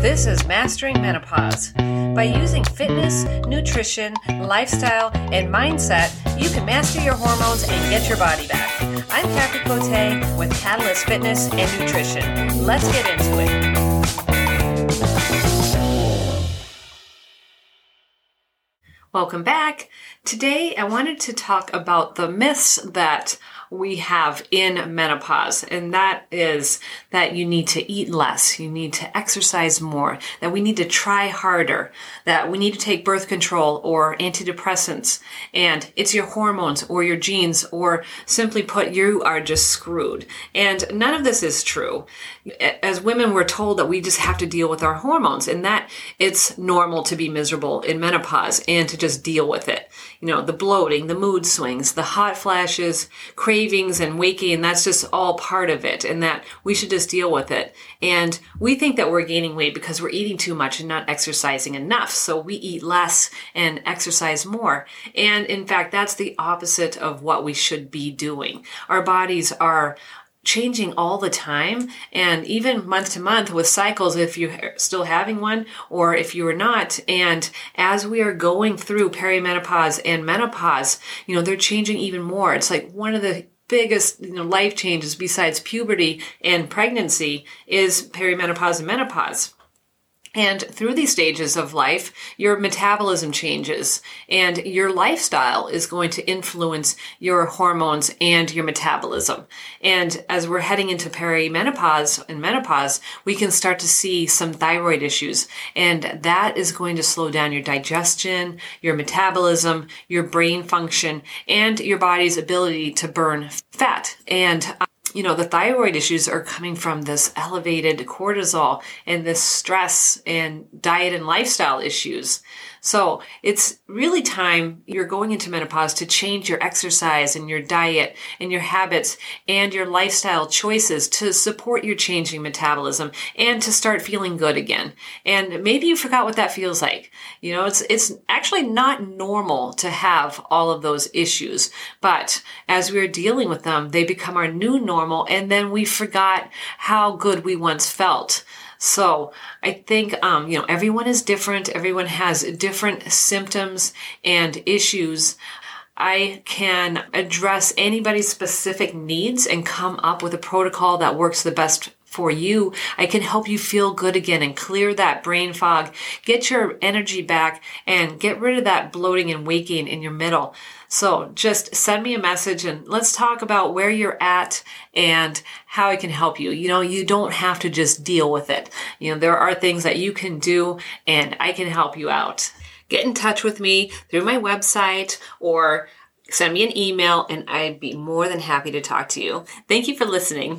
This is Mastering Menopause. By using fitness, nutrition, lifestyle, and mindset, you can master your hormones and get your body back. I'm Kathy Cote with Catalyst Fitness and Nutrition. Let's get into it. Welcome back. Today, I wanted to talk about the myths that we have in menopause. And that is that you need to eat less, you need to exercise more, that we need to try harder, that we need to take birth control or antidepressants. And it's your hormones or your genes, or simply put, you are just screwed. And none of this is true. As women, we're told that we just have to deal with our hormones and that it's normal to be miserable in menopause and to just deal with it. You know, the bloating, the mood swings, the hot flashes, crazy cravings and waking, and that's just all part of it and that we should just deal with it. And we think that we're gaining weight because we're eating too much and not exercising enough. So we eat less and exercise more. And in fact, that's the opposite of what we should be doing. Our bodies are changing all the time. And even month to month with cycles if you're still having one or if you are not. And as we are going through perimenopause and menopause you know they're changing even more. It's like one of the biggest you know life changes besides puberty and pregnancy is perimenopause and menopause and through these stages of life, your metabolism changes and your lifestyle is going to influence your hormones and your metabolism. And as we're heading into perimenopause and menopause, we can start to see some thyroid issues. And that is going to slow down your digestion, your metabolism, your brain function, and your body's ability to burn fat. And you know, the thyroid issues are coming from this elevated cortisol and this stress and diet and lifestyle issues. So it's really time you're going into menopause to change your exercise and your diet and your habits and your lifestyle choices to support your changing metabolism and to start feeling good again. And maybe you forgot what that feels like. You know, it's, it's actually not normal to have all of those issues, but as we're dealing with them, they become our new normal and then we forgot how good we once felt. So I think, um, you know, everyone is different. Everyone has different symptoms and issues. I can address anybody's specific needs and come up with a protocol that works the best for you. I can help you feel good again and clear that brain fog, get your energy back and get rid of that bloating and waking in your middle. So just send me a message and let's talk about where you're at and how I can help you. You know, you don't have to just deal with it. You know, there are things that you can do and I can help you out. Get in touch with me through my website or send me an email and I'd be more than happy to talk to you. Thank you for listening.